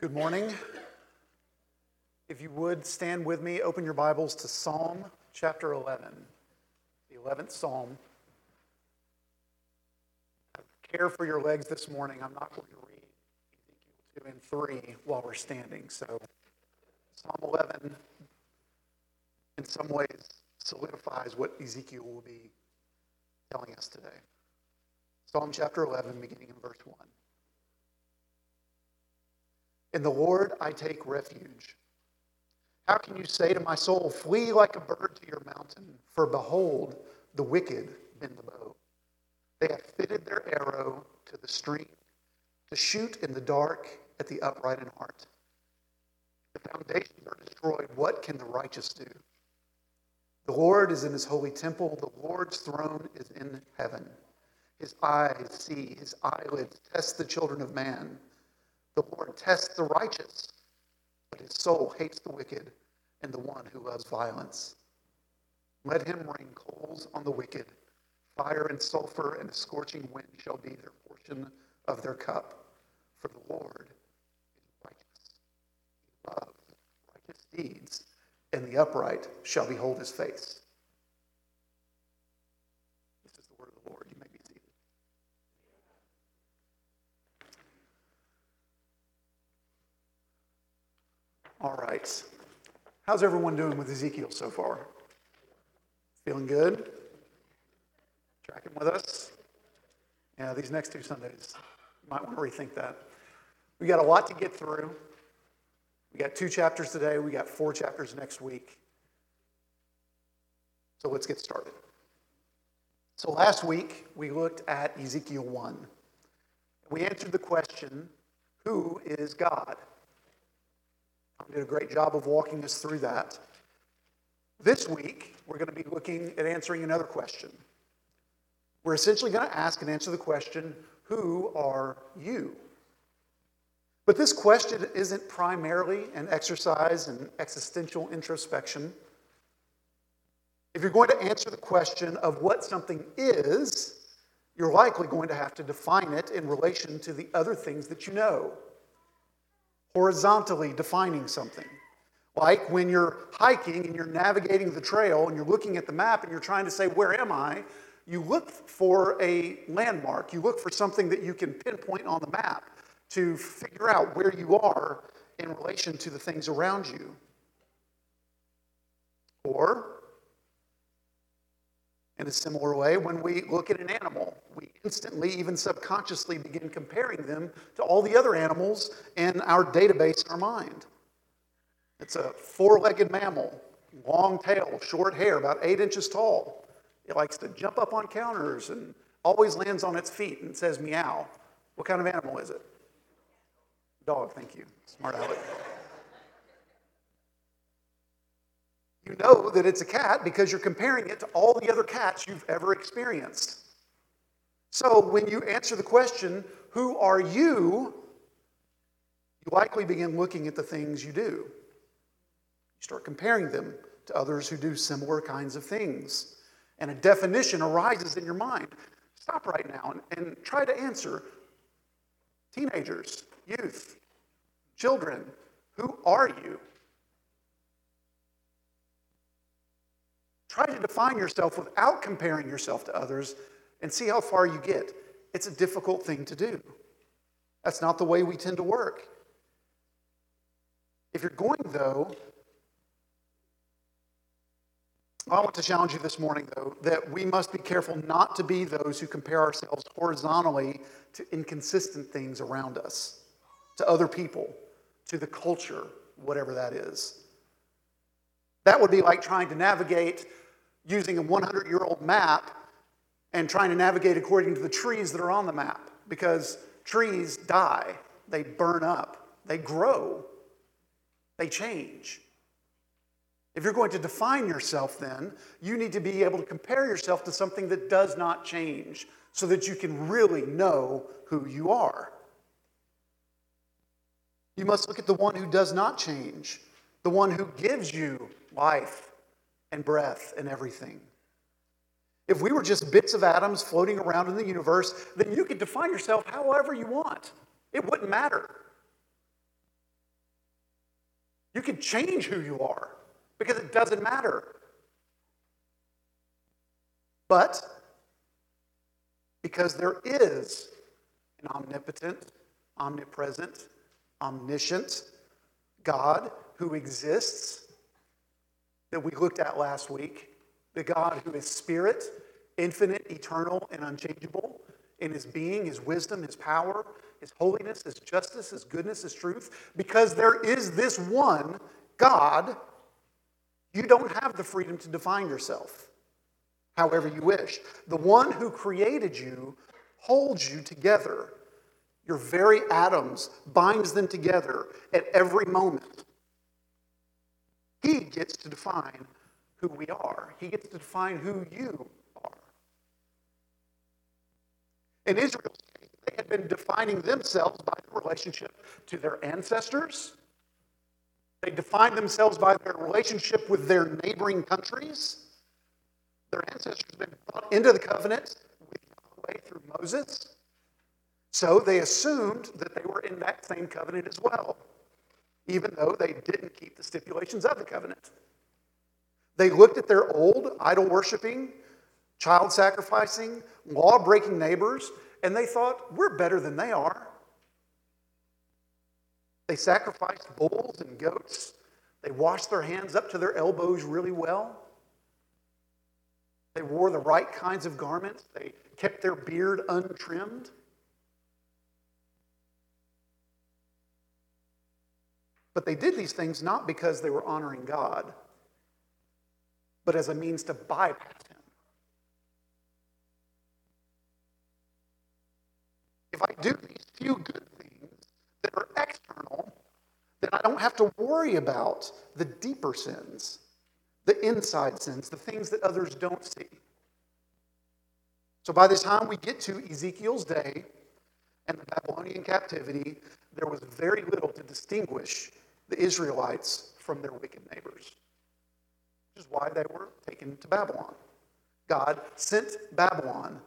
Good morning. If you would stand with me, open your Bibles to Psalm chapter 11, the 11th Psalm. Care for your legs this morning. I'm not going to read Ezekiel 2 and 3 while we're standing. So, Psalm 11, in some ways, solidifies what Ezekiel will be telling us today. Psalm chapter 11, beginning in verse 1. In the Lord I take refuge. How can you say to my soul, Flee like a bird to your mountain? For behold, the wicked bend the bow. They have fitted their arrow to the string to shoot in the dark at the upright in heart. The foundations are destroyed. What can the righteous do? The Lord is in his holy temple. The Lord's throne is in heaven. His eyes see, his eyelids test the children of man. The Lord tests the righteous, but his soul hates the wicked and the one who loves violence. Let him rain coals on the wicked. Fire and sulfur and a scorching wind shall be their portion of their cup. For the Lord is righteous. He loves righteous deeds, and the upright shall behold his face. This is the word of the Lord. You may be seated. All right. How's everyone doing with Ezekiel so far? Feeling good? Tracking with us? Yeah, these next two Sundays, you might want to rethink that. We got a lot to get through. We got two chapters today, we got four chapters next week. So let's get started. So last week, we looked at Ezekiel 1. We answered the question who is God? Did a great job of walking us through that. This week, we're going to be looking at answering another question. We're essentially going to ask and answer the question Who are you? But this question isn't primarily an exercise in existential introspection. If you're going to answer the question of what something is, you're likely going to have to define it in relation to the other things that you know. Horizontally defining something. Like when you're hiking and you're navigating the trail and you're looking at the map and you're trying to say, Where am I? You look for a landmark. You look for something that you can pinpoint on the map to figure out where you are in relation to the things around you. Or, in a similar way, when we look at an animal, we instantly, even subconsciously, begin comparing them to all the other animals in our database in our mind. It's a four legged mammal, long tail, short hair, about eight inches tall. It likes to jump up on counters and always lands on its feet and says meow. What kind of animal is it? Dog, thank you. Smart aleck. You know that it's a cat because you're comparing it to all the other cats you've ever experienced. So when you answer the question, Who are you? you likely begin looking at the things you do. You start comparing them to others who do similar kinds of things. And a definition arises in your mind. Stop right now and, and try to answer teenagers, youth, children, who are you? Try to define yourself without comparing yourself to others and see how far you get. It's a difficult thing to do. That's not the way we tend to work. If you're going, though, I want to challenge you this morning, though, that we must be careful not to be those who compare ourselves horizontally to inconsistent things around us, to other people, to the culture, whatever that is. That would be like trying to navigate using a 100 year old map and trying to navigate according to the trees that are on the map because trees die, they burn up, they grow, they change. If you're going to define yourself, then you need to be able to compare yourself to something that does not change so that you can really know who you are. You must look at the one who does not change, the one who gives you life and breath and everything. If we were just bits of atoms floating around in the universe, then you could define yourself however you want. It wouldn't matter. You could change who you are because it doesn't matter. But because there is an omnipotent, omnipresent, omniscient God who exists that we looked at last week, the God who is spirit, infinite, eternal, and unchangeable in his being, his wisdom, his power, his holiness, his justice, his goodness, his truth, because there is this one God, you don't have the freedom to define yourself however you wish. The one who created you holds you together. Your very atoms binds them together at every moment. He gets to define who we are. He gets to define who you are. In Israel's case, they had been defining themselves by the relationship to their ancestors. They defined themselves by their relationship with their neighboring countries. Their ancestors had been brought into the covenant with Yahweh through Moses. So they assumed that they were in that same covenant as well, even though they didn't keep the stipulations of the covenant. They looked at their old idol worshiping, child sacrificing, law breaking neighbors, and they thought, we're better than they are. They sacrificed bulls and goats. They washed their hands up to their elbows really well. They wore the right kinds of garments. They kept their beard untrimmed. But they did these things not because they were honoring God, but as a means to bypass Him. If I do these few good things that are external, then I don't have to worry about the deeper sins the inside sins, the things that others don't see. So by the time we get to Ezekiel's day and the Babylonian captivity, there was very little to distinguish the Israelites from their wicked neighbors, which is why they were taken to Babylon. God sent Babylon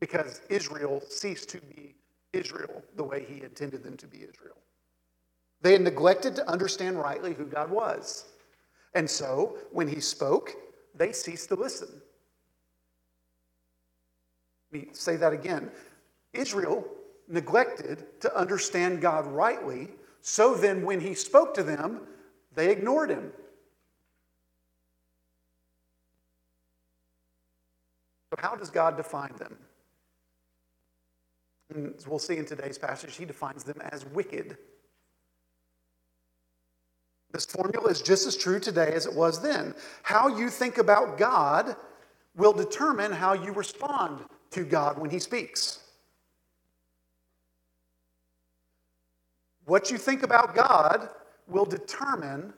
because Israel ceased to be Israel the way he intended them to be Israel. They had neglected to understand rightly who God was. And so, when he spoke, they ceased to listen. Let me say that again. Israel neglected to understand God rightly, so then when he spoke to them, they ignored him. So, how does God define them? as we'll see in today's passage, he defines them as wicked. This formula is just as true today as it was then. How you think about God will determine how you respond to God when He speaks. What you think about God will determine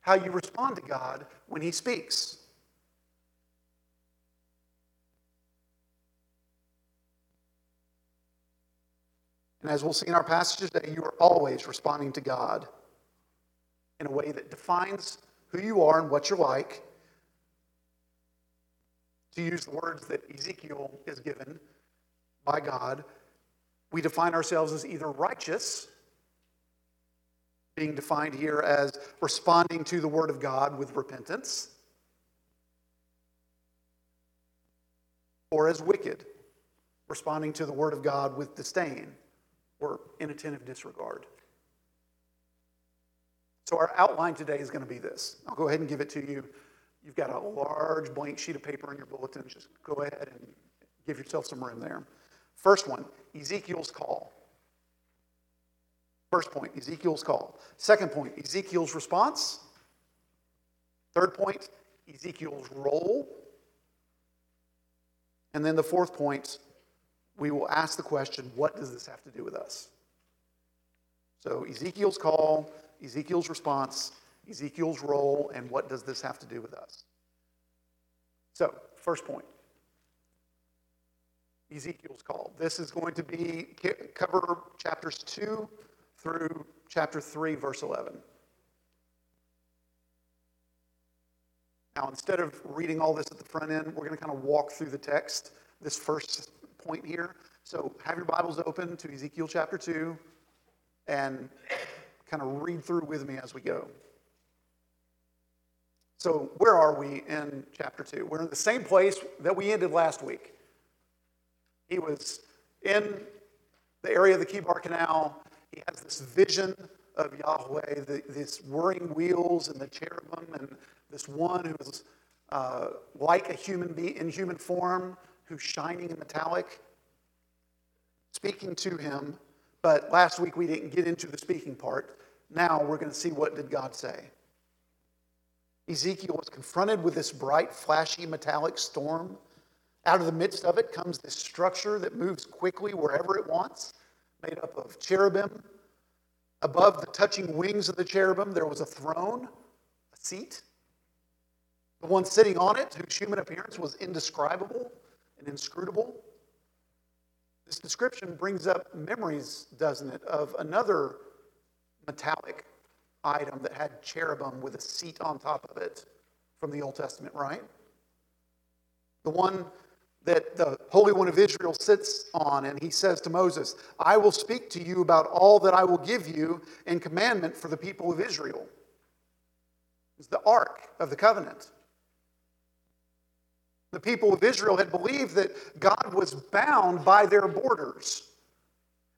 how you respond to God when He speaks. And as we'll see in our passage today, you are always responding to God in a way that defines who you are and what you're like. To use the words that Ezekiel is given by God, we define ourselves as either righteous, being defined here as responding to the Word of God with repentance, or as wicked, responding to the Word of God with disdain or inattentive disregard. So, our outline today is going to be this. I'll go ahead and give it to you. You've got a large blank sheet of paper in your bulletin. Just go ahead and give yourself some room there. First one Ezekiel's call. First point Ezekiel's call. Second point Ezekiel's response. Third point Ezekiel's role. And then the fourth point, we will ask the question what does this have to do with us? So, Ezekiel's call, Ezekiel's response, Ezekiel's role, and what does this have to do with us? So, first point Ezekiel's call. This is going to be cover chapters 2 through chapter 3, verse 11. Now, instead of reading all this at the front end, we're going to kind of walk through the text, this first point here. So, have your Bibles open to Ezekiel chapter 2 and kind of read through with me as we go. So, where are we in chapter 2? We're in the same place that we ended last week. He was in the area of the Chebar Canal. He has this vision of Yahweh, the, these whirring wheels and the cherubim, and this one who is uh, like a human being in human form, who's shining and metallic, speaking to him. But last week we didn't get into the speaking part. Now we're going to see what did God say. Ezekiel was confronted with this bright, flashy, metallic storm. Out of the midst of it comes this structure that moves quickly wherever it wants, made up of cherubim. Above the touching wings of the cherubim, there was a throne, a seat. The one sitting on it, whose human appearance was indescribable and inscrutable. This description brings up memories, doesn't it, of another metallic item that had cherubim with a seat on top of it from the Old Testament, right? The one that the Holy One of Israel sits on, and he says to Moses, I will speak to you about all that I will give you in commandment for the people of Israel. It's the Ark of the Covenant. The people of Israel had believed that God was bound by their borders,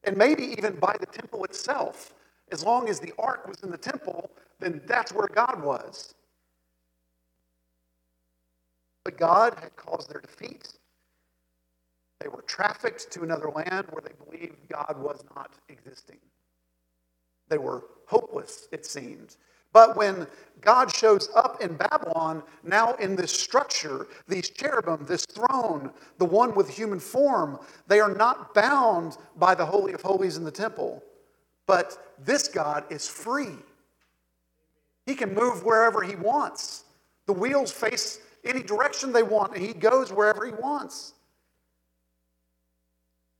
and maybe even by the temple itself. As long as the ark was in the temple, then that's where God was. But God had caused their defeat. They were trafficked to another land where they believed God was not existing. They were hopeless, it seemed. But when God shows up in Babylon, now in this structure, these cherubim, this throne, the one with human form, they are not bound by the Holy of Holies in the temple. But this God is free. He can move wherever he wants. The wheels face any direction they want, and he goes wherever he wants.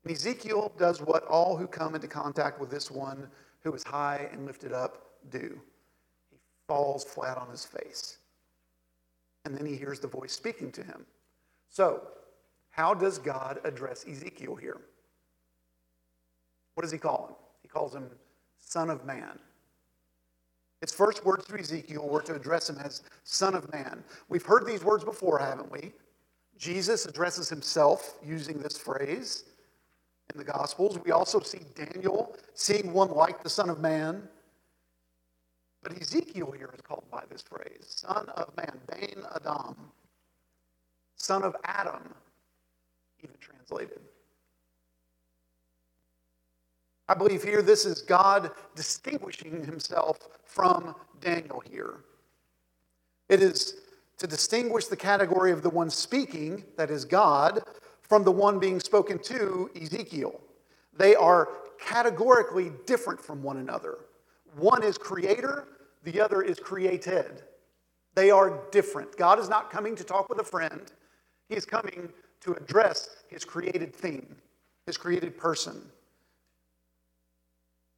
And Ezekiel does what all who come into contact with this one who is high and lifted up do he falls flat on his face. And then he hears the voice speaking to him. So, how does God address Ezekiel here? What does he call him? He calls him Son of Man. His first words to Ezekiel were to address him as Son of Man. We've heard these words before, haven't we? Jesus addresses himself using this phrase in the Gospels. We also see Daniel seeing one like the Son of Man. But Ezekiel here is called by this phrase Son of Man, Bain Adam, Son of Adam, even translated. I believe here this is God distinguishing himself from Daniel here. It is to distinguish the category of the one speaking, that is God, from the one being spoken to, Ezekiel. They are categorically different from one another. One is creator, the other is created. They are different. God is not coming to talk with a friend, He is coming to address His created thing, His created person.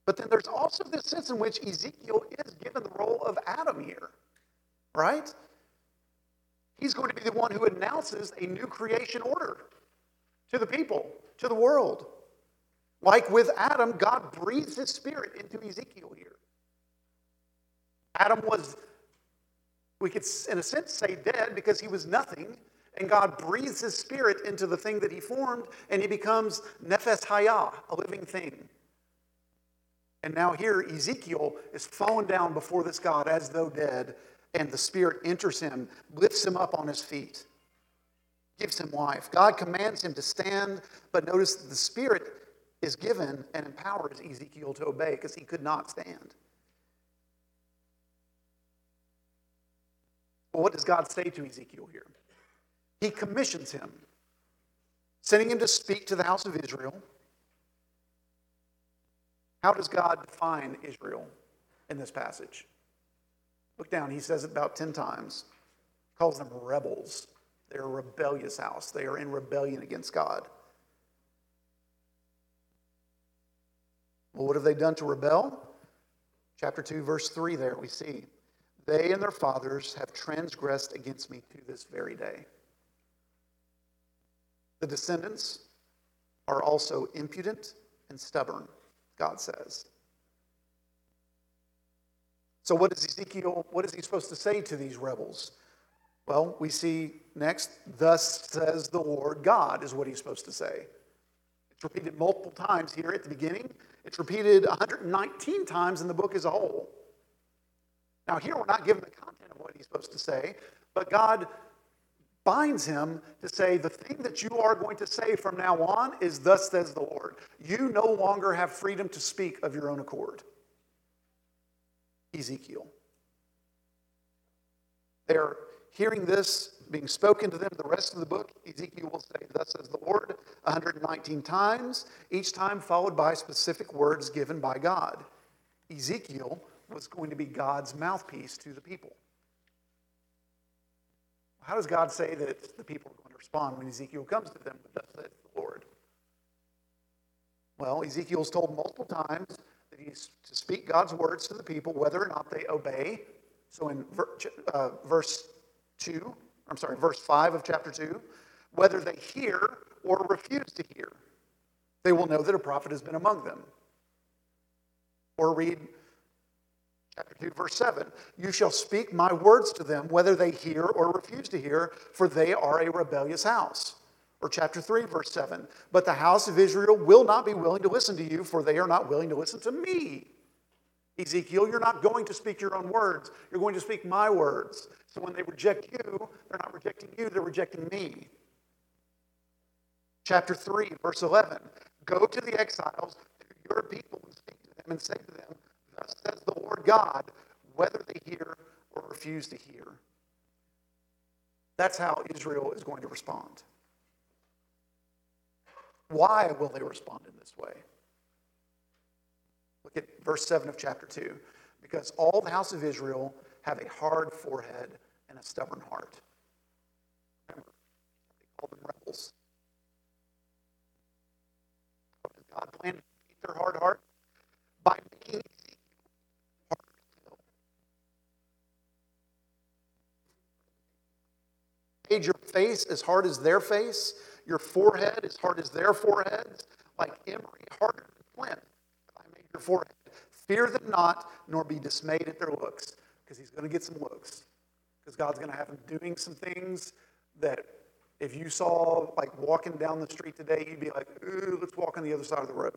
But then there's also this sense in which Ezekiel is given the role of Adam here, right? He's going to be the one who announces a new creation order to the people, to the world. Like with Adam, God breathes his spirit into Ezekiel here. Adam was, we could in a sense say dead because he was nothing, and God breathes his spirit into the thing that he formed, and he becomes Nefesh Hayah, a living thing. And now here, Ezekiel is fallen down before this God as though dead, and the Spirit enters him, lifts him up on his feet gives him life. God commands him to stand, but notice the Spirit is given and empowers Ezekiel to obey because he could not stand. But what does God say to Ezekiel here? He commissions him, sending him to speak to the house of Israel. How does God define Israel in this passage? Look down, he says it about 10 times. Calls them rebels. They're a rebellious house. They are in rebellion against God. Well, what have they done to rebel? Chapter 2, verse 3, there we see. They and their fathers have transgressed against me to this very day. The descendants are also impudent and stubborn, God says. So, what is Ezekiel, what is he supposed to say to these rebels? Well, we see next, thus says the Lord God, is what he's supposed to say. It's repeated multiple times here at the beginning. It's repeated 119 times in the book as a whole. Now, here we're not given the content of what he's supposed to say, but God binds him to say, The thing that you are going to say from now on is, Thus says the Lord. You no longer have freedom to speak of your own accord. Ezekiel. They're hearing this being spoken to them the rest of the book. Ezekiel will say, Thus says the Lord, 119 times, each time followed by specific words given by God. Ezekiel was going to be God's mouthpiece to the people. How does God say that the people are going to respond when Ezekiel comes to them with, Thus says the Lord? Well, Ezekiel's told multiple times that he's to speak God's words to the people, whether or not they obey. So in uh, verse 2, I'm sorry, verse 5 of chapter 2, whether they hear or refuse to hear, they will know that a prophet has been among them. Or read chapter 2, verse 7 You shall speak my words to them, whether they hear or refuse to hear, for they are a rebellious house. Or chapter 3, verse 7. But the house of Israel will not be willing to listen to you, for they are not willing to listen to me. Ezekiel, you're not going to speak your own words. You're going to speak my words. So when they reject you, they're not rejecting you, they're rejecting me. Chapter 3, verse 11. Go to the exiles, to your people, and speak to them, and say to them, Thus says the Lord God, whether they hear or refuse to hear. That's how Israel is going to respond. Why will they respond in this way? Look at verse 7 of chapter 2. Because all the house of Israel have a hard forehead and a stubborn heart. Remember, they called them rebels. Does God plan to defeat their hard heart? By making your face as hard as their face, your forehead as hard as their foreheads, like emery, harder than flint. Your forehead. Fear them not, nor be dismayed at their looks, because he's going to get some looks. Because God's going to have him doing some things that if you saw, like walking down the street today, you'd be like, ooh, let's walk on the other side of the road.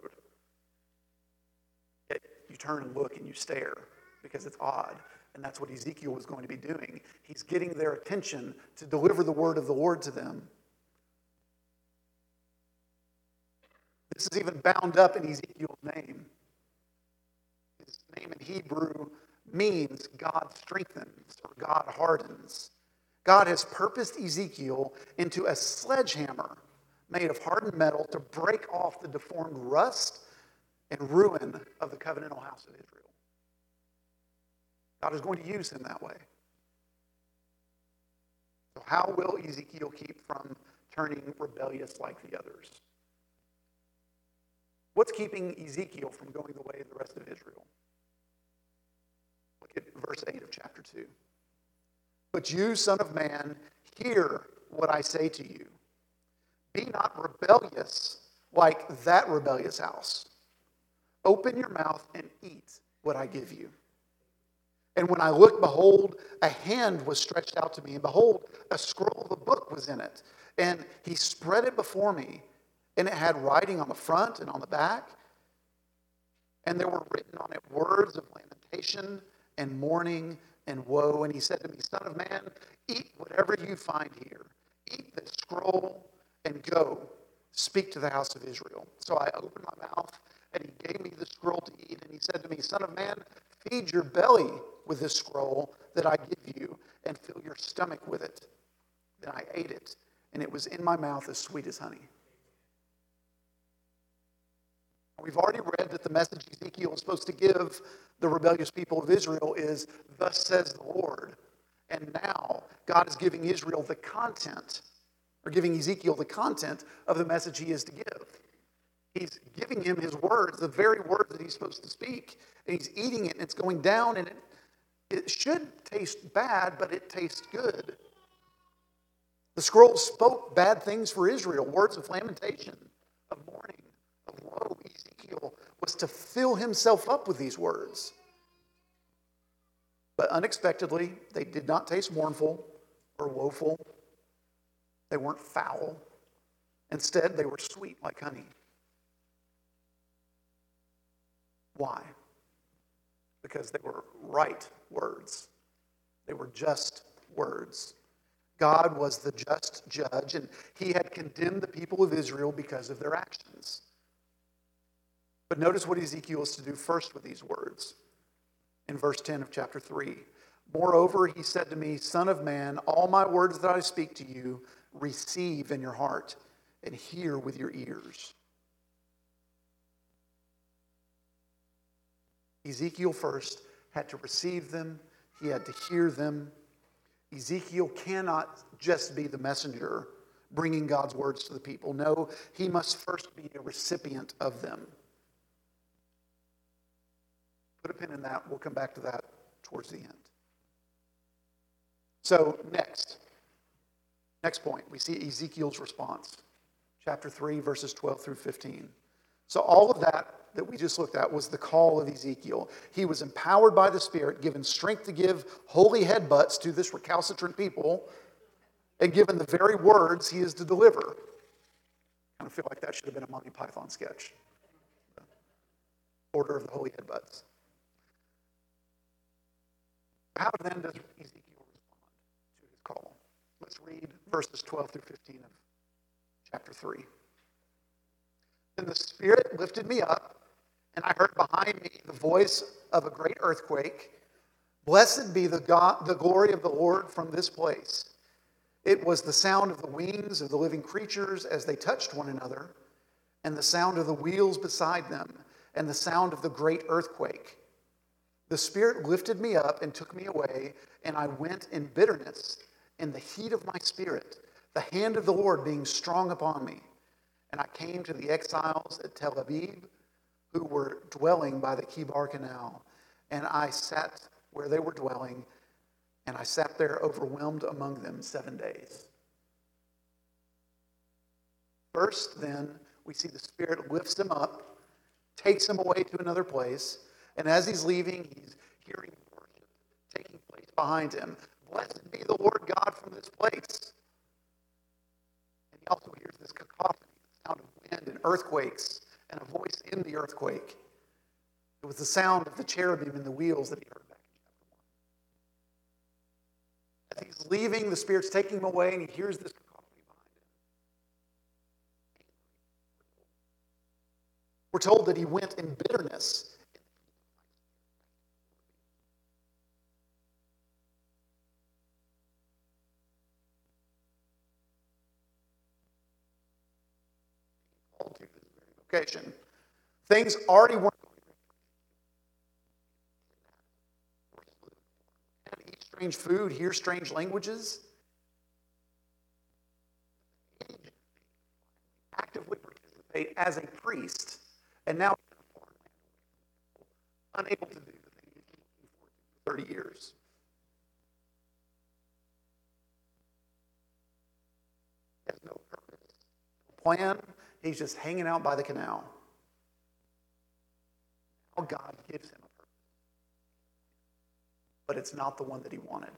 Yet you turn and look and you stare because it's odd. And that's what Ezekiel was going to be doing. He's getting their attention to deliver the word of the Lord to them. This is even bound up in Ezekiel's name. Name in Hebrew means God strengthens or God hardens. God has purposed Ezekiel into a sledgehammer made of hardened metal to break off the deformed rust and ruin of the covenantal house of Israel. God is going to use him that way. So, how will Ezekiel keep from turning rebellious like the others? What's keeping Ezekiel from going the way of the rest of Israel? Look at verse 8 of chapter 2. But you, son of man, hear what I say to you. Be not rebellious like that rebellious house. Open your mouth and eat what I give you. And when I looked, behold, a hand was stretched out to me, and behold, a scroll of a book was in it. And he spread it before me, and it had writing on the front and on the back. And there were written on it words of lamentation and mourning and woe. And he said to me, Son of man, eat whatever you find here. Eat the scroll and go. Speak to the house of Israel. So I opened my mouth, and he gave me the scroll to eat. And he said to me, Son of man, feed your belly with this scroll that I give you and fill your stomach with it. Then I ate it, and it was in my mouth as sweet as honey. We've already read that the message Ezekiel is supposed to give the rebellious people of Israel is, Thus says the Lord. And now God is giving Israel the content, or giving Ezekiel the content of the message he is to give. He's giving him his words, the very words that he's supposed to speak, and he's eating it, and it's going down, and it it should taste bad, but it tastes good. The scroll spoke bad things for Israel, words of lamentation, of mourning. Ezekiel was to fill himself up with these words. But unexpectedly, they did not taste mournful or woeful. They weren't foul. Instead, they were sweet like honey. Why? Because they were right words, they were just words. God was the just judge, and he had condemned the people of Israel because of their actions. But notice what Ezekiel is to do first with these words in verse 10 of chapter 3. Moreover, he said to me, Son of man, all my words that I speak to you, receive in your heart and hear with your ears. Ezekiel first had to receive them, he had to hear them. Ezekiel cannot just be the messenger bringing God's words to the people. No, he must first be a recipient of them. Put a pin in that. We'll come back to that towards the end. So, next, next point, we see Ezekiel's response. Chapter 3, verses 12 through 15. So, all of that that we just looked at was the call of Ezekiel. He was empowered by the Spirit, given strength to give holy headbutts to this recalcitrant people, and given the very words he is to deliver. I kind of feel like that should have been a Monty Python sketch. Order of the Holy Headbutts. How then does Ezekiel respond to his call? Let's read verses 12 through 15 of chapter 3. Then the Spirit lifted me up and I heard behind me the voice of a great earthquake. Blessed be the, God, the glory of the Lord from this place. It was the sound of the wings of the living creatures as they touched one another, and the sound of the wheels beside them, and the sound of the great earthquake. The Spirit lifted me up and took me away, and I went in bitterness, in the heat of my spirit, the hand of the Lord being strong upon me. And I came to the exiles at Tel Aviv who were dwelling by the Chebar Canal. And I sat where they were dwelling, and I sat there overwhelmed among them seven days. First, then, we see the Spirit lifts him up, takes him away to another place, and as he's leaving, he's hearing worship taking place behind him. Blessed be the Lord God from this place. And he also hears this cacophony, the sound of wind and earthquakes and a voice in the earthquake. It was the sound of the cherubim and the wheels that he heard back in chapter 1. As he's leaving, the Spirit's taking him away, and he hears this cacophony behind him. We're told that he went in bitterness. Location. Things already weren't eat strange food, hear strange languages. Actively participate as a priest, and now unable to do the thing for 30 years. Has no purpose, plan, He's just hanging out by the canal. Now God gives him a purpose. But it's not the one that he wanted.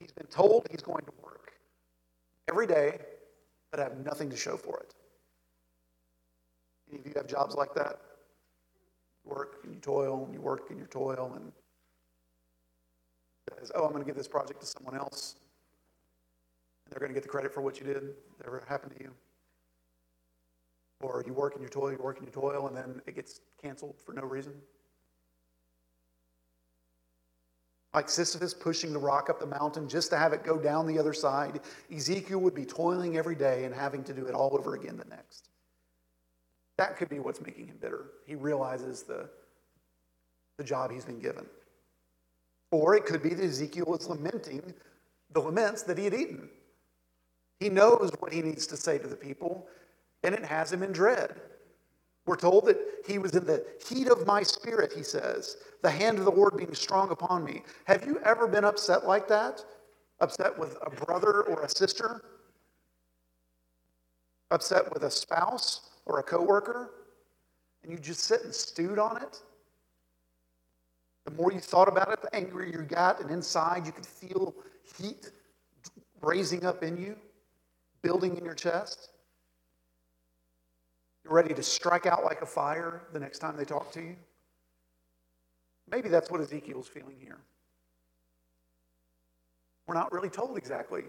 He's been told he's going to work every day, but have nothing to show for it. Any of you have jobs like that? You work and you toil, and you work and you toil, and says, "Oh, I'm going to give this project to someone else." They're going to get the credit for what you did. Ever happened to you? Or you work and you toil, you work and you toil, and then it gets canceled for no reason? Like Sisyphus pushing the rock up the mountain just to have it go down the other side, Ezekiel would be toiling every day and having to do it all over again the next. That could be what's making him bitter. He realizes the, the job he's been given. Or it could be that Ezekiel is lamenting the laments that he had eaten. He knows what he needs to say to the people, and it has him in dread. We're told that he was in the heat of my spirit, he says, the hand of the Lord being strong upon me. Have you ever been upset like that? Upset with a brother or a sister? Upset with a spouse or a coworker? And you just sit and stewed on it? The more you thought about it, the angrier you got, and inside you could feel heat raising up in you, building in your chest. You're ready to strike out like a fire the next time they talk to you. Maybe that's what Ezekiel's feeling here. We're not really told exactly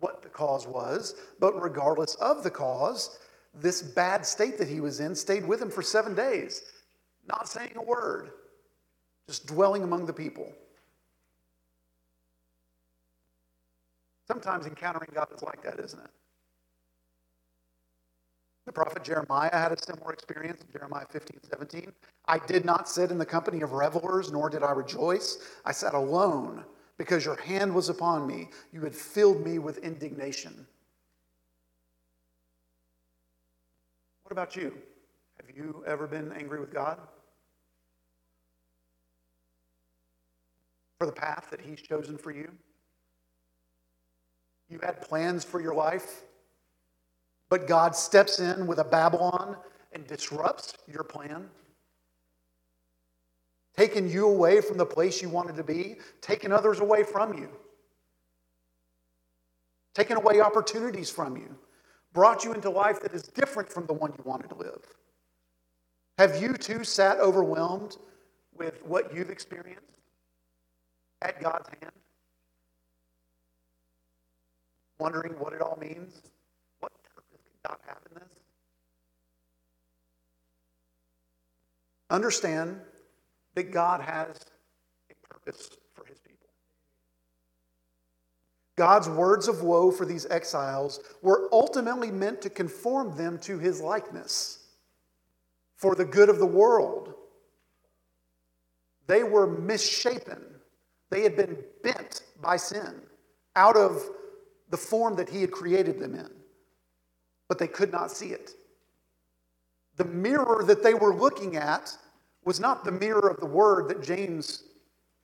what the cause was, but regardless of the cause, this bad state that he was in stayed with him for seven days, not saying a word, just dwelling among the people. Sometimes encountering God is like that, isn't it? The prophet Jeremiah had a similar experience in Jeremiah 15, 17. I did not sit in the company of revelers, nor did I rejoice. I sat alone because your hand was upon me. You had filled me with indignation. What about you? Have you ever been angry with God? For the path that He's chosen for you? You had plans for your life, but God steps in with a Babylon and disrupts your plan? Taking you away from the place you wanted to be, taking others away from you, taking away opportunities from you brought you into life that is different from the one you wanted to live? Have you too sat overwhelmed with what you've experienced at God's hand? Wondering what it all means? Have in this? Understand that God has a purpose for his people. God's words of woe for these exiles were ultimately meant to conform them to his likeness for the good of the world. They were misshapen, they had been bent by sin out of the form that he had created them in, but they could not see it. The mirror that they were looking at was not the mirror of the word that James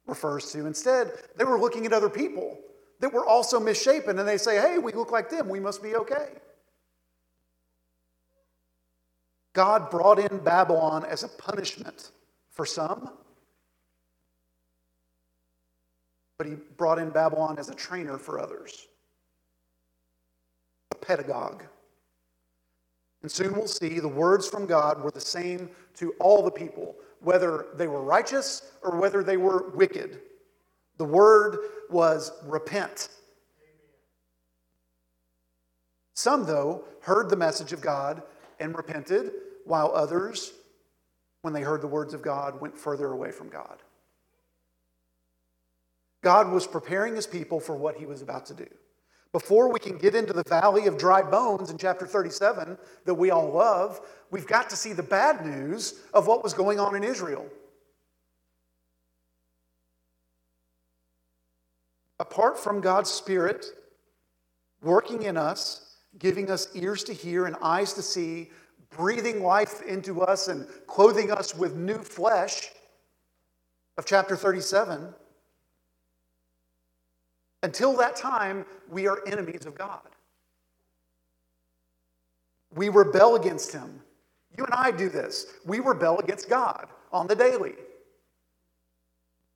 refers to. Instead, they were looking at other people that were also misshapen, and they say, hey, we look like them, we must be okay. God brought in Babylon as a punishment for some, but he brought in Babylon as a trainer for others, a pedagogue. And soon we'll see the words from God were the same to all the people, whether they were righteous or whether they were wicked. The word was repent. Some, though, heard the message of God and repented, while others, when they heard the words of God, went further away from God. God was preparing his people for what he was about to do. Before we can get into the valley of dry bones in chapter 37 that we all love, we've got to see the bad news of what was going on in Israel. apart from God's Spirit working in us, giving us ears to hear and eyes to see, breathing life into us and clothing us with new flesh of chapter 37, until that time, we are enemies of God. We rebel against Him. You and I do this. We rebel against God on the daily.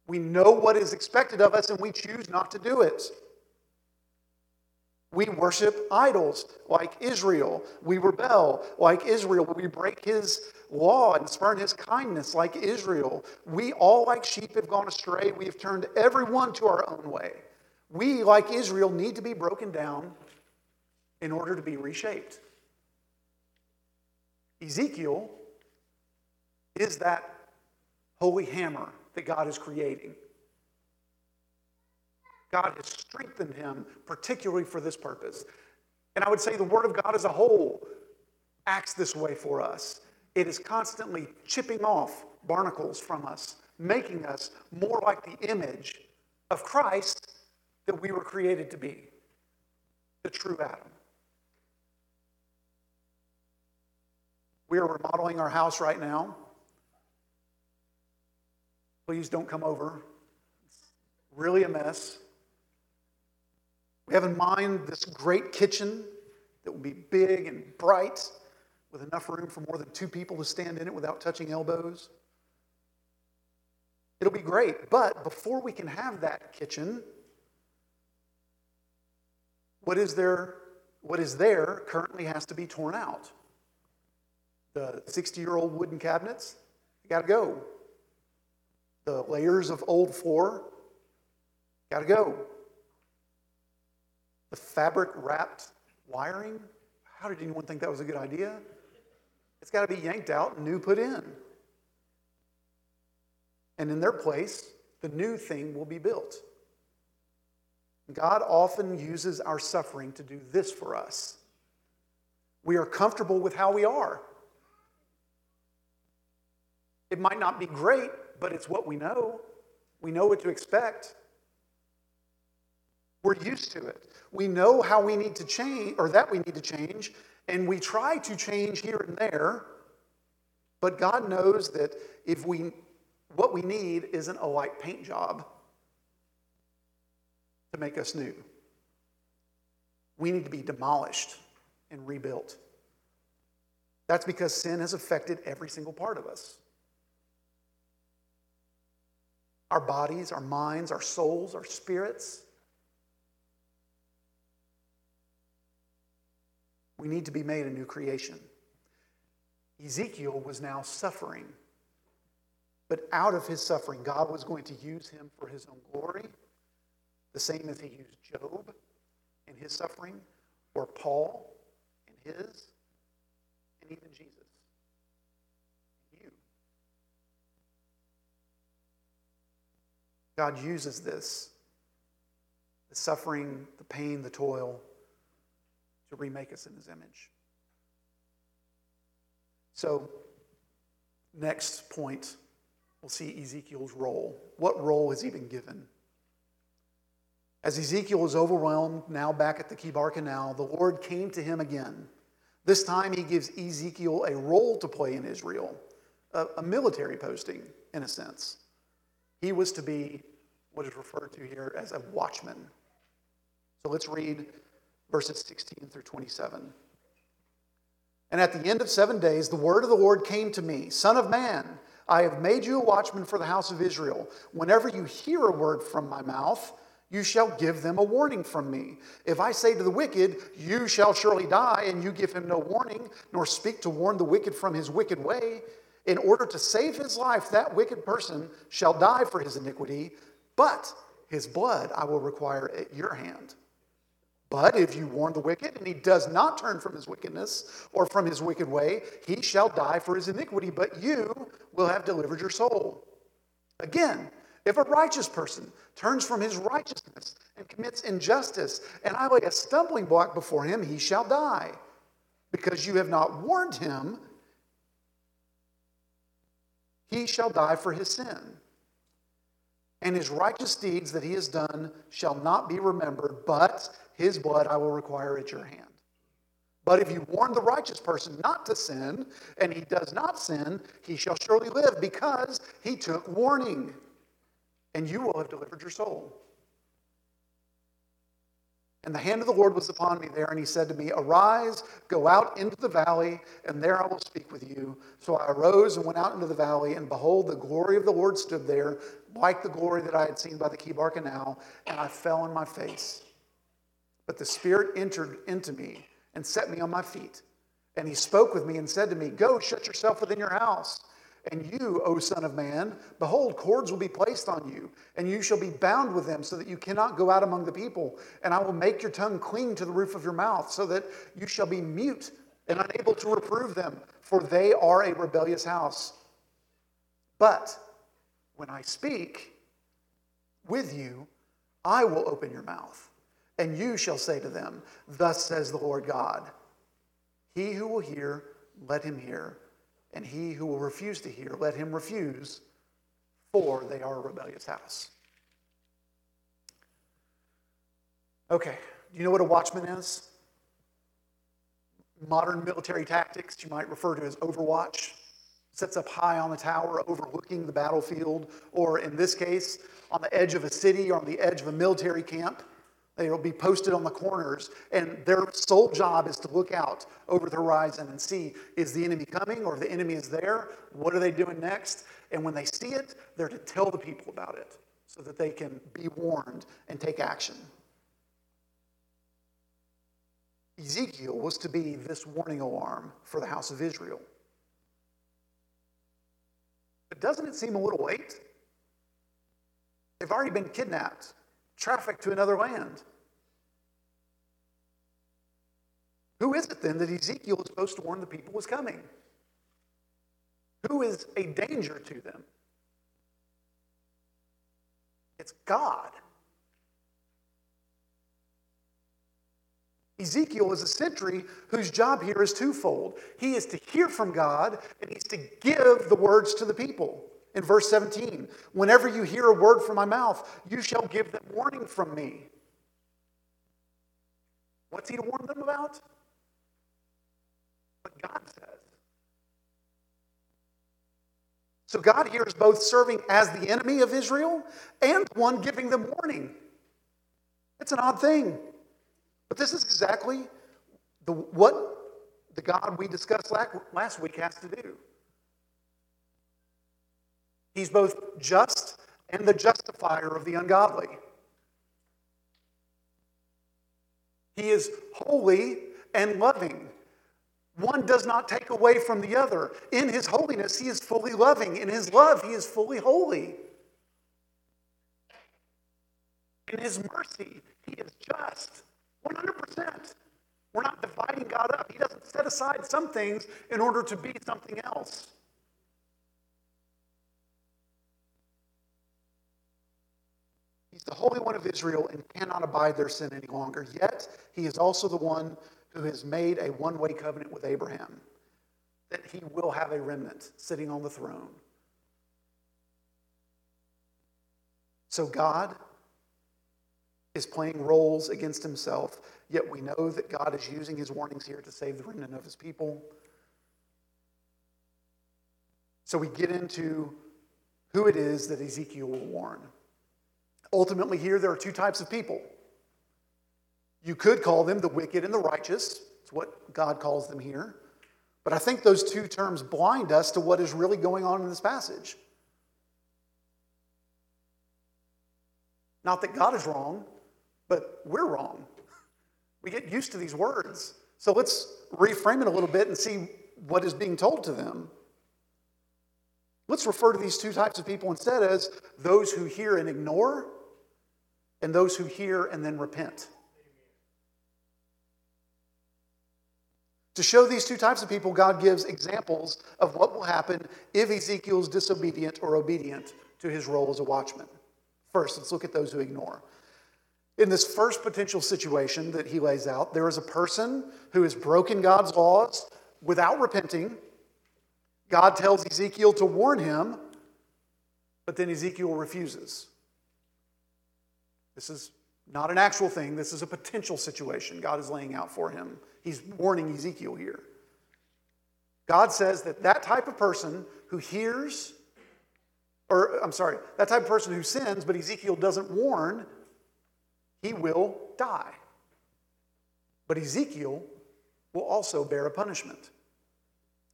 We know what is expected of us and we choose not to do it. We worship idols like Israel. We rebel like Israel. We break his law and spurn his kindness like Israel. We all, like sheep, have gone astray. We have turned everyone to our own way. We, like Israel, need to be broken down in order to be reshaped. Ezekiel is that holy hammer that God is creating. God has strengthened him, particularly for this purpose. And I would say the Word of God as a whole acts this way for us. It is constantly chipping off barnacles from us, making us more like the image of Christ that we were created to be the true Adam. We are remodeling our house right now. Please don't come over. It's really a mess. We have in mind this great kitchen that will be big and bright with enough room for more than two people to stand in it without touching elbows. It'll be great. But before we can have that kitchen, what is there, what is there currently has to be torn out. The 60 year old wooden cabinets, got to go. The layers of old floor, got to go. The fabric wrapped wiring, how did anyone think that was a good idea? It's got to be yanked out and new put in. And in their place, the new thing will be built. God often uses our suffering to do this for us. We are comfortable with how we are. It might not be great, but it's what we know. We know what to expect. We're used to it. We know how we need to change, or that we need to change, and we try to change here and there. But God knows that if we, what we need isn't a light paint job to make us new. We need to be demolished and rebuilt. That's because sin has affected every single part of us. Our bodies, our minds, our souls, our spirits. We need to be made a new creation. Ezekiel was now suffering. But out of his suffering, God was going to use him for his own glory, the same as he used Job in his suffering, or Paul in his, and even Jesus. You. God uses this the suffering, the pain, the toil to remake us in his image. So, next point, we'll see Ezekiel's role. What role has he been given? As Ezekiel is overwhelmed, now back at the Chebar Canal, the Lord came to him again. This time he gives Ezekiel a role to play in Israel, a, a military posting, in a sense. He was to be what is referred to here as a watchman. So let's read verses 16 through 27. And at the end of seven days, the word of the Lord came to me Son of man, I have made you a watchman for the house of Israel. Whenever you hear a word from my mouth, you shall give them a warning from me. If I say to the wicked, You shall surely die, and you give him no warning, nor speak to warn the wicked from his wicked way, in order to save his life, that wicked person shall die for his iniquity, but his blood I will require at your hand. But if you warn the wicked and he does not turn from his wickedness or from his wicked way, he shall die for his iniquity, but you will have delivered your soul. Again, if a righteous person turns from his righteousness and commits injustice, and I lay a stumbling block before him, he shall die. Because you have not warned him, he shall die for his sin. And his righteous deeds that he has done shall not be remembered, but his blood I will require at your hand. But if you warn the righteous person not to sin, and he does not sin, he shall surely live because he took warning, and you will have delivered your soul. And the hand of the Lord was upon me there, and he said to me, Arise, go out into the valley, and there I will speak with you. So I arose and went out into the valley, and behold, the glory of the Lord stood there, like the glory that I had seen by the Chebar Canal, and I fell on my face. But the Spirit entered into me and set me on my feet. And he spoke with me and said to me, Go, shut yourself within your house. And you, O Son of Man, behold, cords will be placed on you, and you shall be bound with them, so that you cannot go out among the people. And I will make your tongue cling to the roof of your mouth, so that you shall be mute and unable to reprove them, for they are a rebellious house. But when I speak with you, I will open your mouth and you shall say to them, Thus says the Lord God He who will hear, let him hear, and he who will refuse to hear, let him refuse, for they are a rebellious house. Okay, do you know what a watchman is? Modern military tactics you might refer to as overwatch. Sits up high on the tower overlooking the battlefield, or in this case, on the edge of a city or on the edge of a military camp. They'll be posted on the corners, and their sole job is to look out over the horizon and see is the enemy coming or the enemy is there? What are they doing next? And when they see it, they're to tell the people about it so that they can be warned and take action. Ezekiel was to be this warning alarm for the house of Israel. But doesn't it seem a little late? They've already been kidnapped, trafficked to another land. Who is it then that Ezekiel is supposed to warn the people was coming? Who is a danger to them? It's God. Ezekiel is a sentry whose job here is twofold. He is to hear from God and he's to give the words to the people. In verse 17, whenever you hear a word from my mouth, you shall give them warning from me. What's he to warn them about? What God says. So God here is both serving as the enemy of Israel and one giving them warning. It's an odd thing. But this is exactly the, what the God we discussed last week has to do. He's both just and the justifier of the ungodly. He is holy and loving. One does not take away from the other. In his holiness, he is fully loving. In his love, he is fully holy. In his mercy, he is just. 100%. We're not dividing God up. He doesn't set aside some things in order to be something else. He's the Holy One of Israel and cannot abide their sin any longer. Yet, he is also the one who has made a one way covenant with Abraham that he will have a remnant sitting on the throne. So, God is playing roles against himself, yet we know that God is using his warnings here to save the remnant of his people. So we get into who it is that Ezekiel will warn. Ultimately, here there are two types of people. You could call them the wicked and the righteous. It's what God calls them here. But I think those two terms blind us to what is really going on in this passage. Not that God is wrong, but we're wrong. We get used to these words. So let's reframe it a little bit and see what is being told to them. Let's refer to these two types of people instead as those who hear and ignore, and those who hear and then repent. To show these two types of people, God gives examples of what will happen if Ezekiel is disobedient or obedient to his role as a watchman. First, let's look at those who ignore. In this first potential situation that he lays out, there is a person who has broken God's laws without repenting. God tells Ezekiel to warn him, but then Ezekiel refuses. This is not an actual thing, this is a potential situation God is laying out for him. He's warning Ezekiel here. God says that that type of person who hears, or I'm sorry, that type of person who sins, but Ezekiel doesn't warn, he will die. But Ezekiel will also bear a punishment.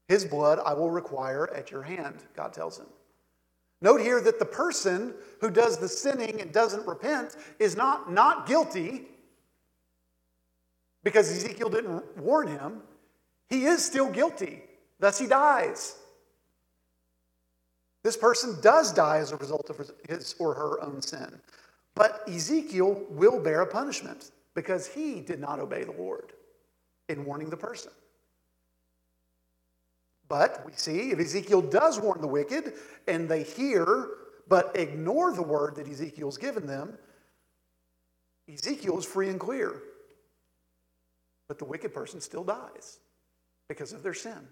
His blood I will require at your hand, God tells him. Note here that the person who does the sinning and doesn't repent is not not guilty because Ezekiel didn't warn him. He is still guilty, thus he dies. This person does die as a result of his or her own sin. But Ezekiel will bear a punishment because he did not obey the Lord in warning the person. But we see if Ezekiel does warn the wicked and they hear but ignore the word that Ezekiel's given them, Ezekiel is free and clear. But the wicked person still dies because of their sin.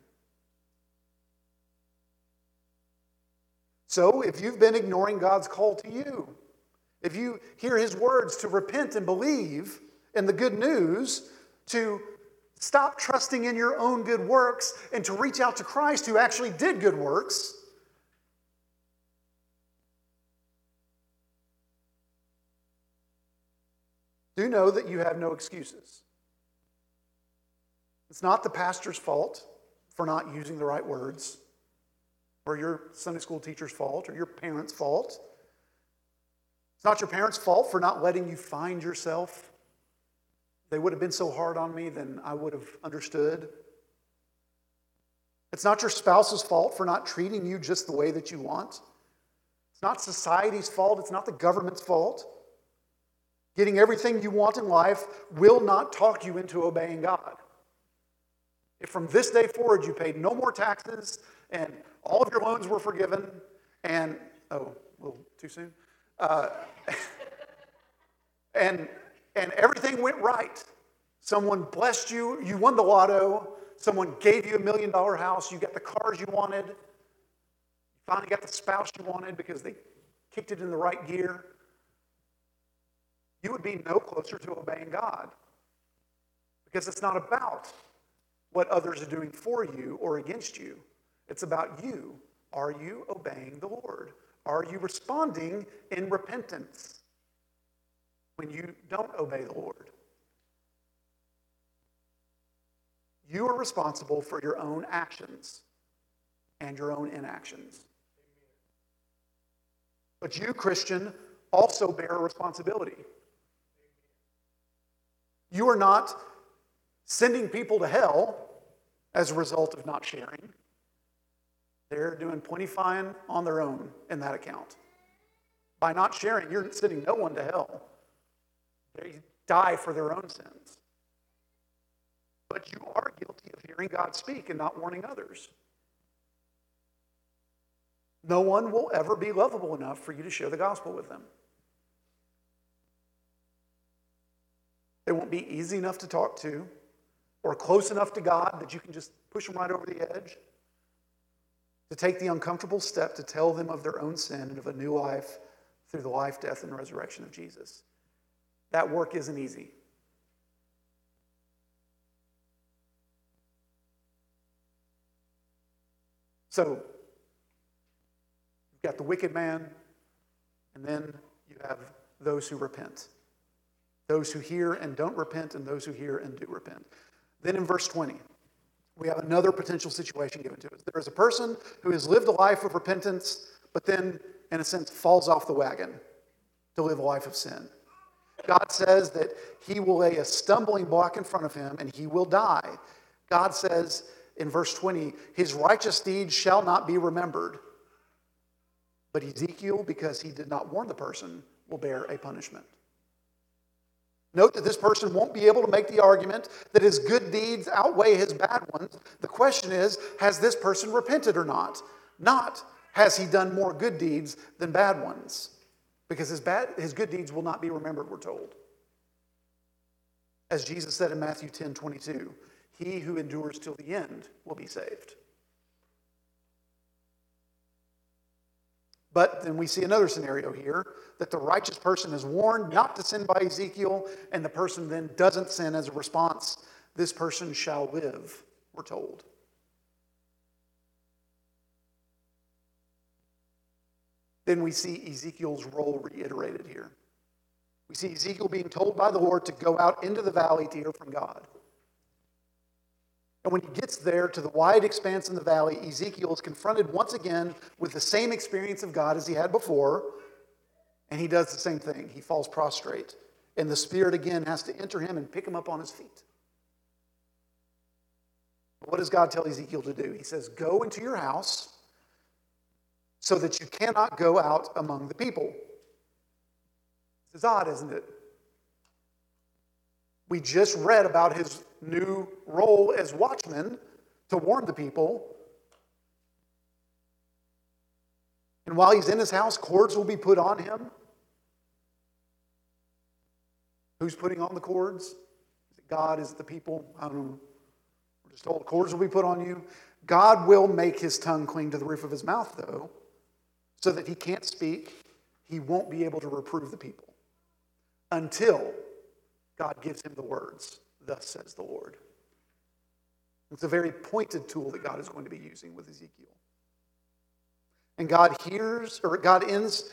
So if you've been ignoring God's call to you, if you hear his words to repent and believe in the good news, to stop trusting in your own good works, and to reach out to Christ who actually did good works, do know that you have no excuses. It's not the pastor's fault for not using the right words. or your Sunday school teacher's fault or your parents' fault. It's not your parents' fault for not letting you find yourself. They would have been so hard on me, then I would have understood. It's not your spouse's fault for not treating you just the way that you want. It's not society's fault. It's not the government's fault. Getting everything you want in life will not talk you into obeying God. If from this day forward you paid no more taxes and all of your loans were forgiven, and oh, a little too soon, uh, and and everything went right. Someone blessed you, you won the lotto, someone gave you a million dollar house, you got the cars you wanted, you finally got the spouse you wanted because they kicked it in the right gear. You would be no closer to obeying God because it's not about what others are doing for you or against you. It's about you. Are you obeying the Lord? Are you responding in repentance when you don't obey the Lord? You are responsible for your own actions and your own inactions. But you, Christian, also bear a responsibility. You are not sending people to hell as a result of not sharing. They're doing plenty fine on their own in that account. By not sharing, you're sending no one to hell. They die for their own sins. But you are guilty of hearing God speak and not warning others. No one will ever be lovable enough for you to share the gospel with them. They won't be easy enough to talk to or close enough to God that you can just push them right over the edge. To take the uncomfortable step to tell them of their own sin and of a new life through the life, death, and resurrection of Jesus. That work isn't easy. So, you've got the wicked man, and then you have those who repent. Those who hear and don't repent, and those who hear and do repent. Then in verse 20, we have another potential situation given to us. There is a person who has lived a life of repentance, but then, in a sense, falls off the wagon to live a life of sin. God says that he will lay a stumbling block in front of him and he will die. God says in verse 20, his righteous deeds shall not be remembered. But Ezekiel, because he did not warn the person, will bear a punishment. Note that this person won't be able to make the argument that his good deeds outweigh his bad ones. The question is has this person repented or not? Not has he done more good deeds than bad ones? Because his, bad, his good deeds will not be remembered, we're told. As Jesus said in Matthew 10 22, he who endures till the end will be saved. But then we see another scenario here that the righteous person is warned not to sin by Ezekiel, and the person then doesn't sin as a response. This person shall live, we're told. Then we see Ezekiel's role reiterated here. We see Ezekiel being told by the Lord to go out into the valley to hear from God. And when he gets there to the wide expanse in the valley, Ezekiel is confronted once again with the same experience of God as he had before. And he does the same thing. He falls prostrate. And the Spirit again has to enter him and pick him up on his feet. What does God tell Ezekiel to do? He says, Go into your house so that you cannot go out among the people. This is odd, isn't it? We just read about his new role as watchman to warn the people. And while he's in his house, cords will be put on him. Who's putting on the cords? God? Is the people? I don't know. We're just told cords will be put on you. God will make his tongue cling to the roof of his mouth, though, so that he can't speak. He won't be able to reprove the people until God gives him the words, Thus says the Lord. It's a very pointed tool that God is going to be using with Ezekiel. And God hears, or God ends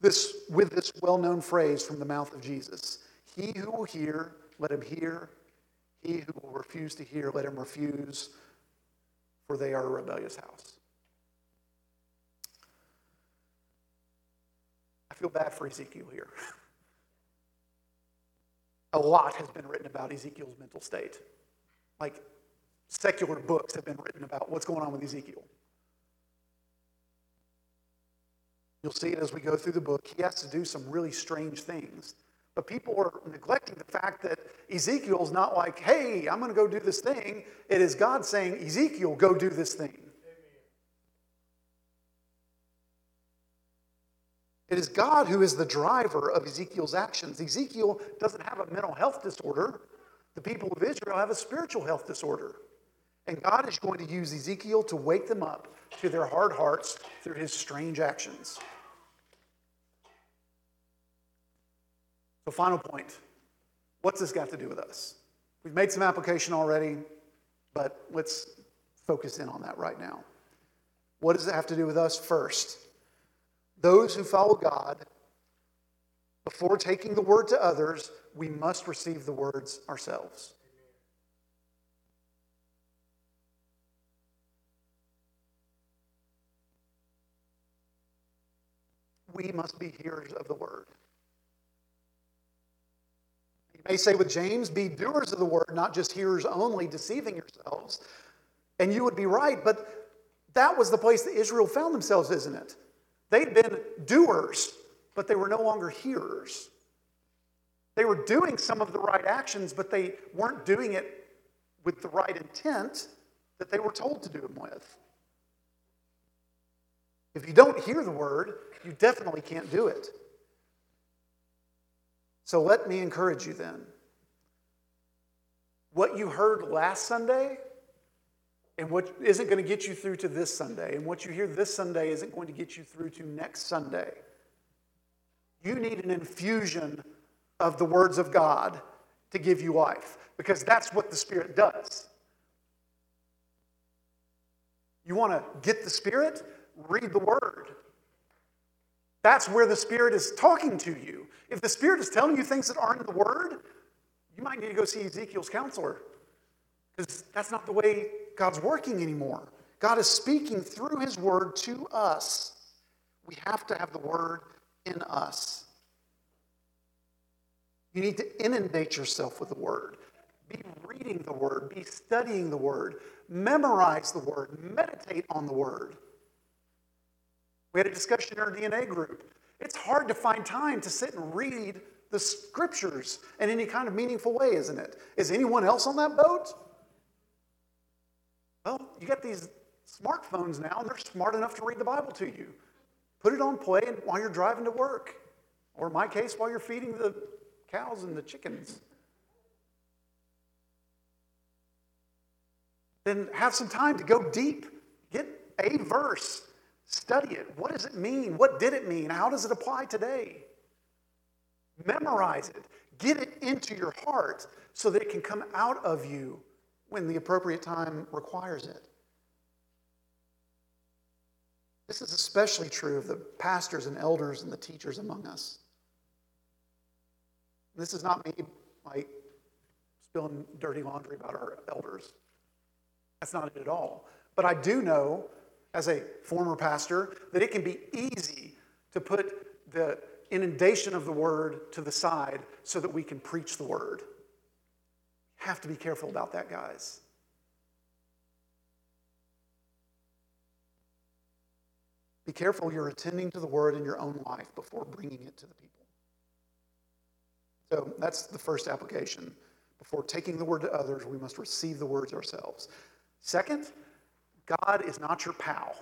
this with this well known phrase from the mouth of Jesus He who will hear, let him hear. He who will refuse to hear, let him refuse, for they are a rebellious house. Feel bad for Ezekiel here. A lot has been written about Ezekiel's mental state. Like secular books have been written about what's going on with Ezekiel. You'll see it as we go through the book. He has to do some really strange things. But people are neglecting the fact that Ezekiel's not like, hey, I'm going to go do this thing. It is God saying, Ezekiel, go do this thing. It is God who is the driver of Ezekiel's actions. Ezekiel doesn't have a mental health disorder. The people of Israel have a spiritual health disorder. And God is going to use Ezekiel to wake them up to their hard hearts through his strange actions. So, final point what's this got to do with us? We've made some application already, but let's focus in on that right now. What does it have to do with us first? Those who follow God, before taking the word to others, we must receive the words ourselves. We must be hearers of the word You may say with James, be doers of the word, not just hearers only, deceiving yourselves. And you would be right, but that was the place that Israel found themselves, isn't it? They'd been doers, but they were no longer hearers. They were doing some of the right actions, but they weren't doing it with the right intent that they were told to do them with. If you don't hear the word, you definitely can't do it. So let me encourage you then. What you heard last Sunday and what isn't going to get you through to this Sunday, and what you hear this Sunday isn't going to get you through to next Sunday. You need an infusion of the words of God to give you life because that's what the Spirit does. You want to get the Spirit? Read the Word. That's where the Spirit is talking to you. If the Spirit is telling you things that aren't in the Word, you might need to go see Ezekiel's counselor because that's not the way God's working anymore. God is speaking through His Word to us. We have to have the Word in us. You need to inundate yourself with the Word. Be reading the Word, be studying the Word, memorize the Word, meditate on the Word. We had a discussion in our DNA group. It's hard to find time to sit and read the scriptures in any kind of meaningful way, isn't it? Is anyone else on that boat? Well, you got these smartphones now, and they're smart enough to read the Bible to you. Put it on play while you're driving to work, or in my case, while you're feeding the cows and the chickens. Then have some time to go deep. Get a verse Study it. What does it mean? What did it mean? How does it apply today? Memorize it. Get it into your heart so that it can come out of you when the appropriate time requires it. This is especially true of the pastors and elders and the teachers among us. This is not me like spilling dirty laundry about our elders. That's not it at all. But I do know as a former pastor that it can be easy to put the inundation of the word to the side so that we can preach the word. Have to be careful about that, guys. Be careful you're attending to the word in your own life before bringing it to the people. So that's the first application. Before taking the word to others, we must receive the words ourselves. Second, God is not your pal.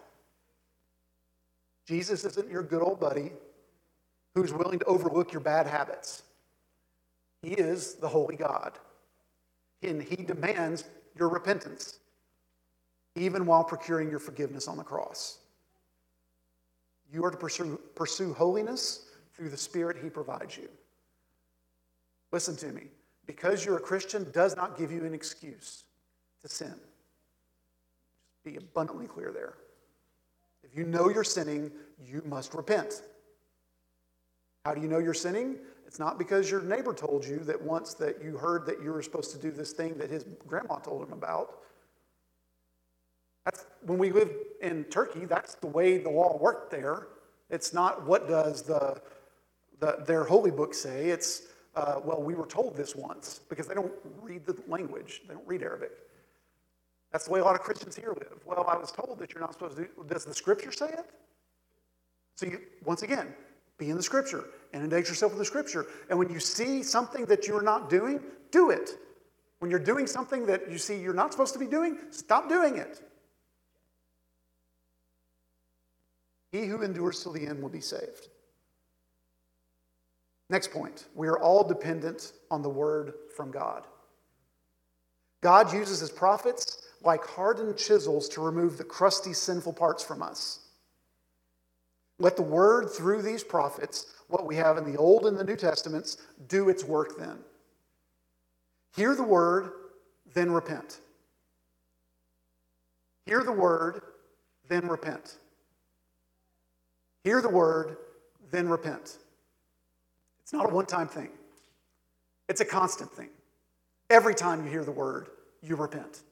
Jesus isn't your good old buddy who's willing to overlook your bad habits. He is the holy God, and He demands your repentance, even while procuring your forgiveness on the cross. You are to pursue, pursue holiness through the Spirit He provides you. Listen to me. Because you're a Christian does not give you an excuse to sin Just be abundantly clear there. If you know you're sinning, you must repent. How do you know you're sinning? It's not because your neighbor told you that once that you heard that you were supposed to do this thing that his grandma told him about. That's when we lived in Turkey, that's the way the law worked there. It's not what does the the, their holy book say it's, uh, well, we were told this once because they don't read the language, they don't read Arabic. That's the way a lot of Christians here live. Well, I was told that you're not supposed to do. Does the scripture say it? So, you, once again, be in the scripture, and inundate yourself with the scripture. And when you see something that you're not doing, do it. When you're doing something that you see you're not supposed to be doing, stop doing it. He who endures till the end will be saved. Next point we are all dependent on the word from God. God uses his prophets like hardened chisels to remove the crusty, sinful parts from us. Let the word through these prophets, what we have in the Old and the New Testaments, do its work then. Hear the word, then repent. Hear the word, then repent. Hear the word, then repent. It's not a one time thing, it's a constant thing. Every time you hear the word, you repent.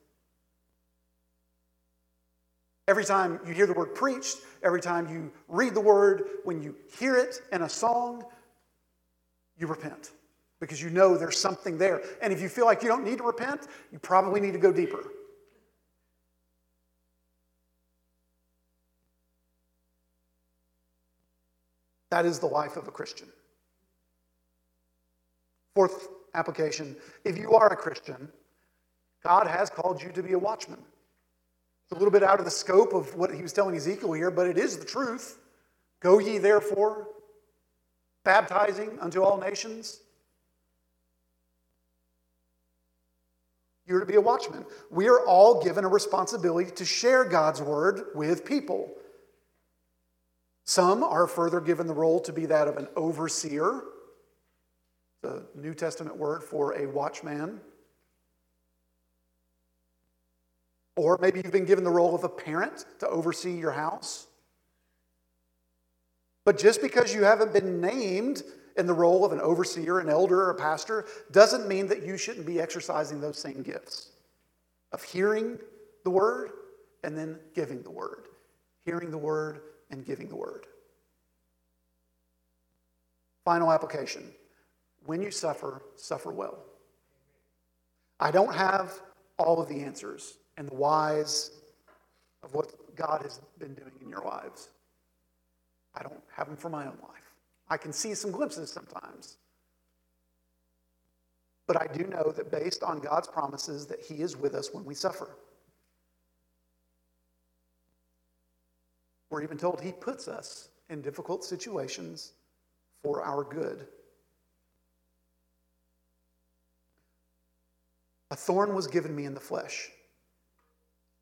Every time you hear the word preached, every time you read the word, when you hear it in a song, you repent because you know there's something there. And if you feel like you don't need to repent, you probably need to go deeper. That is the life of a Christian. Fourth application if you are a Christian, God has called you to be a watchman. It's a little bit out of the scope of what he was telling Ezekiel here, but it is the truth. Go ye therefore, baptizing unto all nations. You're to be a watchman. We are all given a responsibility to share God's word with people. Some are further given the role to be that of an overseer, the New Testament word for a watchman. Or maybe you've been given the role of a parent to oversee your house. But just because you haven't been named in the role of an overseer, an elder, or a pastor doesn't mean that you shouldn't be exercising those same gifts of hearing the word and then giving the word. Hearing the word and giving the word. Final application when you suffer, suffer well. I don't have all of the answers and the whys of what God has been doing in your lives. I don't have them for my own life. I can see some glimpses sometimes. But I do know that based on God's promises that he is with us when we suffer. We're even told he puts us in difficult situations for our good. A thorn was given me in the flesh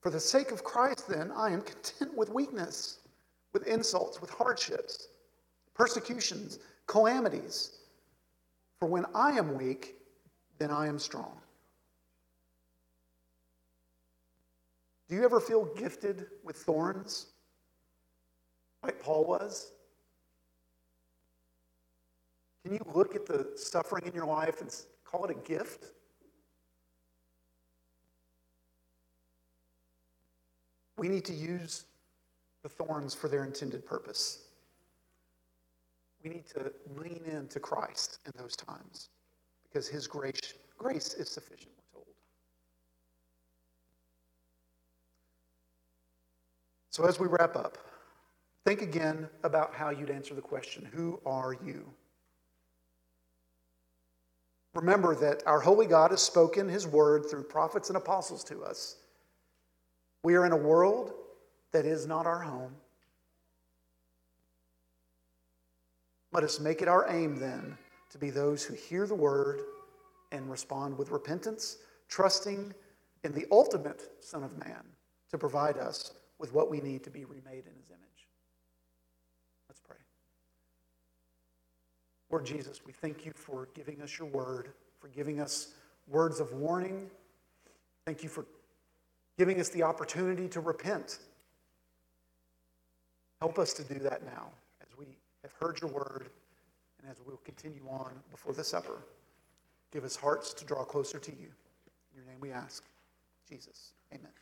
For the sake of Christ, then, I am content with weakness, with insults, with hardships, persecutions, calamities. For when I am weak, then I am strong. Do you ever feel gifted with thorns like Paul was? Can you look at the suffering in your life and call it a gift? We need to use the thorns for their intended purpose. We need to lean into Christ in those times because his grace, grace is sufficient, we're told. So, as we wrap up, think again about how you'd answer the question Who are you? Remember that our holy God has spoken his word through prophets and apostles to us. We are in a world that is not our home. Let us make it our aim then to be those who hear the word and respond with repentance, trusting in the ultimate Son of Man to provide us with what we need to be remade in his image. Let's pray. Lord Jesus, we thank you for giving us your word, for giving us words of warning. Thank you for giving us the opportunity to repent. Help us to do that now as we have heard your word and as we'll continue on before the supper. Give us hearts to draw closer to you. In your name we ask. Jesus. Amen.